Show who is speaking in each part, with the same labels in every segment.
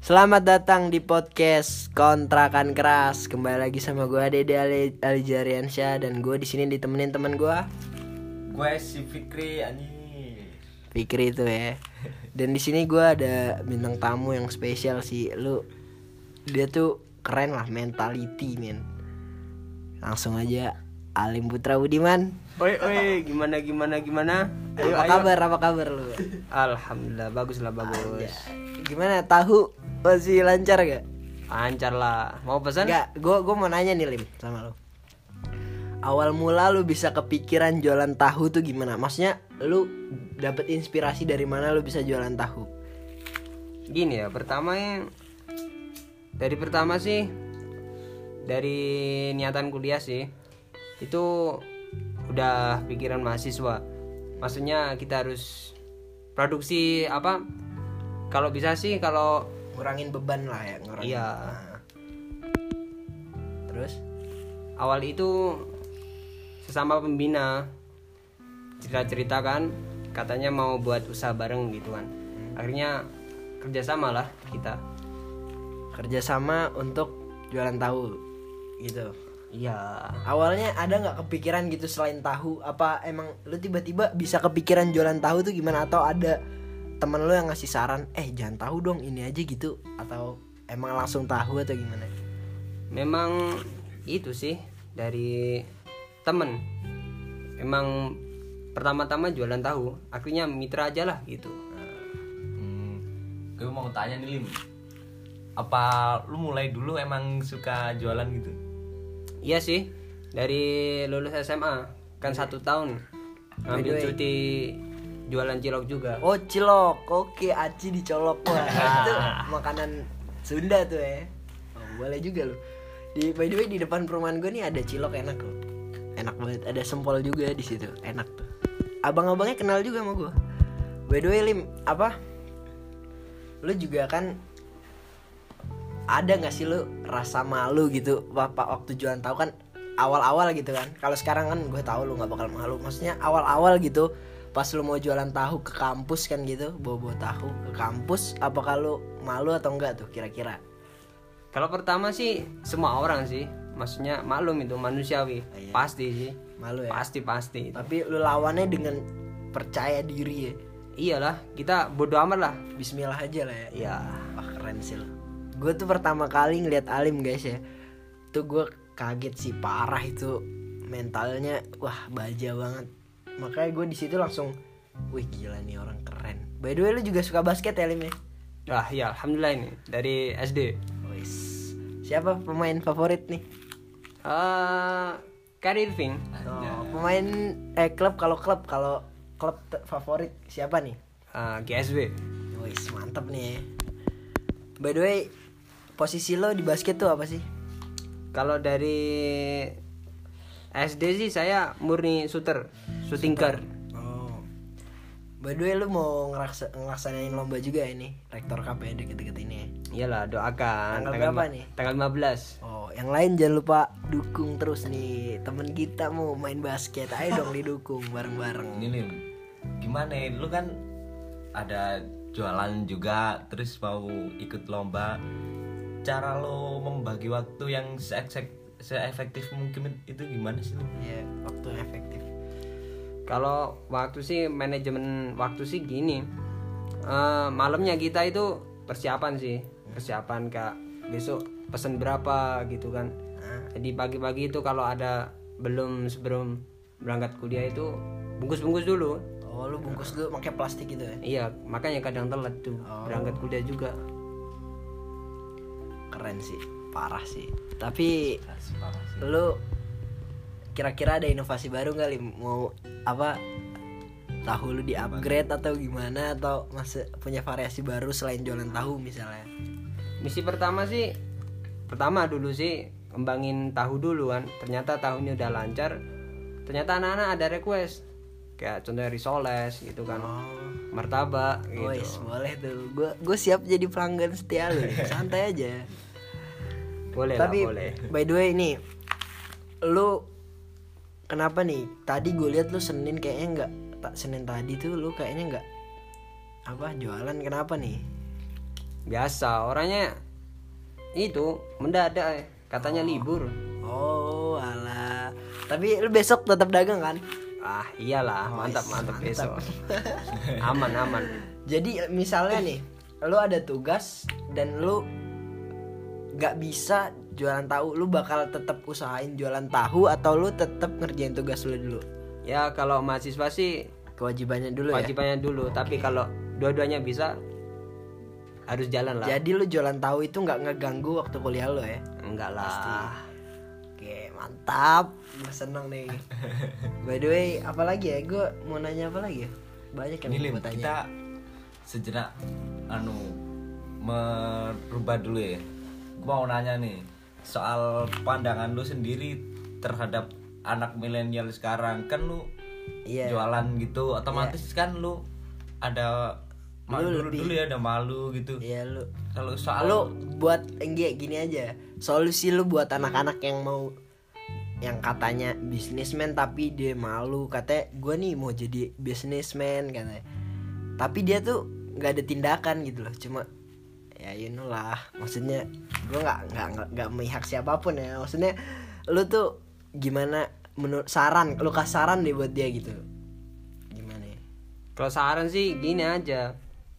Speaker 1: Selamat datang di podcast Kontrakan Keras. Kembali lagi sama gue Dede Ali Alijariansyah dan gue di sini ditemenin teman gue
Speaker 2: Gue si Fikri anjing.
Speaker 1: Fikri itu ya. Dan di sini gue ada bintang tamu yang spesial sih. Lu dia tuh keren lah mentality men. Langsung aja Alim Putra Budiman.
Speaker 3: Oi, oi, gimana gimana gimana? Ayo,
Speaker 1: apa
Speaker 3: ayo.
Speaker 1: kabar? Apa kabar lu?
Speaker 3: Alhamdulillah bagus lah bagus.
Speaker 1: Ya, Gimana tahu masih lancar gak?
Speaker 3: Lancar lah. Mau pesan?
Speaker 1: Enggak, gue gue mau nanya nih Lim sama lo. Awal mula lu bisa kepikiran jualan tahu tuh gimana? Maksudnya lu dapet inspirasi dari mana lu bisa jualan tahu?
Speaker 3: Gini ya, pertama ya, dari pertama sih dari niatan kuliah sih itu udah pikiran mahasiswa. Maksudnya kita harus produksi apa? Kalau bisa sih kalau
Speaker 1: Ngurangin beban lah ya, ngurangin.
Speaker 3: Iya.
Speaker 1: Nah. Terus?
Speaker 3: awal itu sesama pembina cerita-cerita kan katanya mau buat usaha bareng gitu kan akhirnya kerjasama lah kita
Speaker 1: kerjasama untuk jualan tahu gitu.
Speaker 3: iya
Speaker 1: Awalnya ada nggak kepikiran gitu selain tahu? Apa emang lu tiba-tiba bisa kepikiran jualan tahu tuh gimana? Atau ada temen lu yang ngasih saran, eh jangan tahu dong ini aja gitu? Atau emang langsung tahu atau gimana?
Speaker 3: memang itu sih dari temen emang pertama-tama jualan tahu akhirnya mitra aja lah gitu
Speaker 2: Hmm, gue mau tanya nih Lim. Apa lu mulai dulu emang suka jualan gitu?
Speaker 3: iya sih dari lulus SMA kan satu tahun ngambil cuti jualan cilok juga
Speaker 1: Oh cilok, oke aci dicolok wah itu makanan Sunda tuh ya. Oh, boleh juga loh. Di by the way di depan perumahan gue nih ada cilok enak loh. Enak banget, ada sempol juga di situ, enak tuh. Abang-abangnya kenal juga sama gue. By the way Lim, apa? Lu juga kan ada nggak sih lu rasa malu gitu bapak waktu jualan tahu kan awal-awal gitu kan kalau sekarang kan gue tahu lu nggak bakal malu maksudnya awal-awal gitu pas lu mau jualan tahu ke kampus kan gitu bawa-bawa tahu ke kampus apa kalau malu atau enggak tuh kira-kira?
Speaker 3: Kalau pertama sih semua orang sih, maksudnya maklum itu manusiawi,
Speaker 1: Iya.
Speaker 3: pasti sih,
Speaker 1: malu ya?
Speaker 3: Pasti pasti.
Speaker 1: tapi lu lawannya dengan percaya diri ya?
Speaker 3: Iyalah, kita bodo amat lah.
Speaker 1: Bismillah aja lah ya.
Speaker 3: Ya,
Speaker 1: Wah keren sih lo Gue tuh pertama kali ngeliat Alim guys ya. Tuh gue kaget sih parah itu Mentalnya. Wah baja banget Makanya gue di situ langsung Wih gila nih orang keren By the way lu juga suka basket ya Lim ya?
Speaker 3: wah ya alhamdulillah ini dari SD.
Speaker 1: Wis Siapa pemain favorit nih?
Speaker 3: Eh, Kyrie Irving.
Speaker 1: Oh, pemain eh klub kalau klub kalau klub favorit siapa nih?
Speaker 3: eh, GSW.
Speaker 1: Wis mantep nih ya. By the way posisi lo di basket tuh apa sih?
Speaker 3: Kalau dari SD sih saya murni shooter, shooting guard.
Speaker 1: Oh. By the way lu mau ngeraksa, ngelaksanain lomba juga ini Rektor Cup ya deket-deket ini ya?
Speaker 3: Iyalah, doakan.
Speaker 1: Tanggal berapa
Speaker 3: lima-
Speaker 1: nih?
Speaker 3: Tanggal 15.
Speaker 1: Oh yang lain jangan lupa dukung terus nih Temen kita mau main basket Ayo dong didukung bareng-bareng
Speaker 2: Ini Lim. Gimana? Lu kan ada jualan juga terus mau ikut lomba. Cara lo membagi waktu yang se efektif mungkin itu gimana sih Lim?
Speaker 1: Ya waktu efektif
Speaker 3: Kalau waktu sih manajemen waktu sih gini. Eh, malamnya kita itu persiapan sih, persiapan kak besok pesen berapa gitu kan.
Speaker 1: Nah,
Speaker 3: Jadi pagi-pagi itu kalau ada belum sebelum berangkat kuliah itu bungkus-bungkus dulu.
Speaker 1: Oh lu bungkus dulu pakai plastik gitu ya?
Speaker 3: Iya, makanya kadang telat tuh
Speaker 1: Oh.
Speaker 3: berangkat kuliah juga.
Speaker 1: Keren sih Parah sih Tapi
Speaker 2: parah sih.
Speaker 1: lu kira-kira ada inovasi baru kali mau apa tahu lu di upgrade atau gimana atau masih punya variasi baru selain jualan tahu misalnya
Speaker 3: Misi pertama sih pertama dulu sih kembangin tahu dulu kan. Ternyata tahunya udah lancar. Ternyata anak-anak ada request kayak contohnya risoles gitu kan.
Speaker 1: oh
Speaker 3: Martabak gitu.
Speaker 1: Wes, boleh tuh gue gue siap jadi pelanggan setia lu santai aja
Speaker 3: Boleh
Speaker 1: tapi
Speaker 3: lah, boleh.
Speaker 1: by the way nih lu kenapa nih? Tadi gue lihat lu senin kayaknya nggak tak senin tadi tuh lu kayaknya nggak apa jualan. Kenapa nih?
Speaker 3: Biasa orangnya itu mendadak eh. katanya libur.
Speaker 1: Oh, alah. Tapi lu besok tetap dagang kan?
Speaker 3: ah iyalah.
Speaker 1: Oh,
Speaker 3: mantap
Speaker 1: is-
Speaker 3: mantap
Speaker 1: mantap.
Speaker 3: besok. Aman aman.
Speaker 1: Jadi misalnya nih, lu ada tugas dan lu nggak bisa jualan tahu, lu bakal tetap usahain jualan tahu atau lu tetap ngerjain tugas lu dulu?
Speaker 3: ya kalau mahasiswa sih
Speaker 1: Kewajibannya dulu ya.
Speaker 3: wajibannya dulu tapi kalau dua-duanya bisa harus jalan lah
Speaker 1: Jadi lu jualan tahu itu nggak ngeganggu waktu kuliah lu ya?
Speaker 3: enggak lah
Speaker 1: Oke, mantap. Gue seneng nih. By the way, apa lagi ya? Gue mau nanya apa lagi ya? Banyak yang mau tanya.
Speaker 2: kita sejenak anu merubah dulu ya. Gua mau nanya nih soal pandangan lu sendiri terhadap anak milenial sekarang kan lu
Speaker 1: Iya.
Speaker 2: jualan gitu otomatis kan lu ada malu
Speaker 1: Lu
Speaker 2: dulu,
Speaker 1: lebih-
Speaker 2: dulu ya ada malu gitu.
Speaker 1: Iya lu.
Speaker 2: Kalau soal
Speaker 1: Lu buat enggak gini aja. Solusi lu buat anak-anak yang mau yang katanya bisnismen tapi dia malu katanya gue nih mau jadi bisnismen katanya tapi dia tuh nggak ada tindakan gitu loh cuma ya you know lah maksudnya gue nggak nggak nggak memihak siapa pun ya maksudnya lu tuh gimana menurut saran lu kasih saran deh buat dia gitu gimana ya?
Speaker 3: Kalau saran sih gini aja.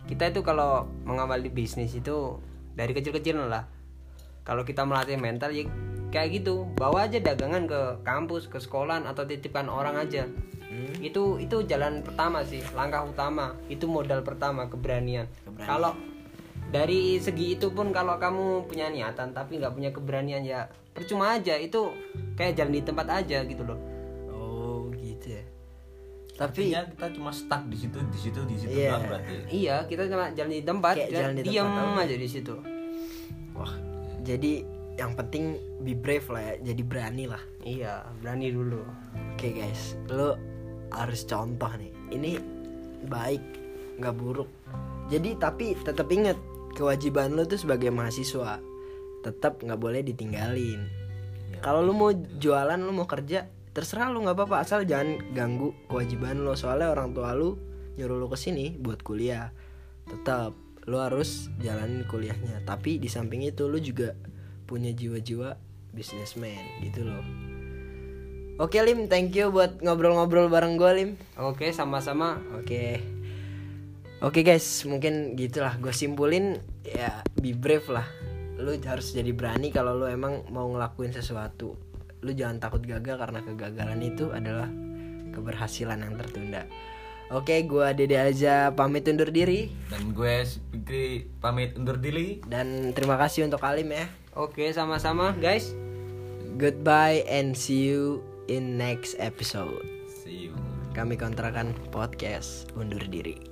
Speaker 3: Kita itu kalau mengawali bisnis itu dari kecil-kecil lah. Kalau kita melatih mental ya kayak gitu. Bawa aja dagangan ke kampus, ke sekolahan atau titipkan orang aja. Itu itu jalan pertama sih, langkah utama. Itu modal pertama keberanian.
Speaker 1: Keberanian.
Speaker 3: Kalau dari segi itu pun kalau kamu punya niatan tapi nggak punya keberanian ya percuma aja. Itu kayak jalan di tempat aja gitu loh.
Speaker 1: oh gitu ya tapi
Speaker 2: artinya kita cuma stuck di situ di situ di situ
Speaker 1: Iya.
Speaker 2: berarti.
Speaker 3: Iya, kita cuma jalan di tempat,
Speaker 1: Kayak jalan di
Speaker 3: diam
Speaker 1: tempat
Speaker 3: aja di situ.
Speaker 1: wah jadi yang penting be brave lah ya jadi berani lah
Speaker 3: Iya, berani dulu.
Speaker 1: oke guys lu harus contoh nih ini baik nggak buruk jadi tapi tetap inget kewajiban lu tuh sebagai mahasiswa tetap nggak boleh ditinggalin. Kalau lu mau jualan lu mau kerja terserah lu nggak apa-apa asal jangan ganggu kewajiban lu. Soalnya orang tua lu nyuruh lu ke sini buat kuliah. Tetap lu harus jalanin kuliahnya. Tapi di samping itu lu juga punya jiwa-jiwa businessman gitu loh. Oke lim thank you buat ngobrol-ngobrol bareng gue lim.
Speaker 3: Oke, sama-sama.
Speaker 1: Oke. Oke guys, mungkin gitulah gue simpulin ya be brave lah. Lu harus jadi berani kalau lu emang mau ngelakuin sesuatu. Lu jangan takut gagal karena kegagalan itu adalah keberhasilan yang tertunda. Oke, gua Dede aja pamit undur diri
Speaker 2: Dan gue Fikri pamit undur diri.
Speaker 1: dan terima kasih untuk Alim ya.
Speaker 3: Oke, sama-sama, guys.
Speaker 1: Goodbye and see you in next episode.
Speaker 2: See you.
Speaker 1: Kami kontrakan podcast undur diri.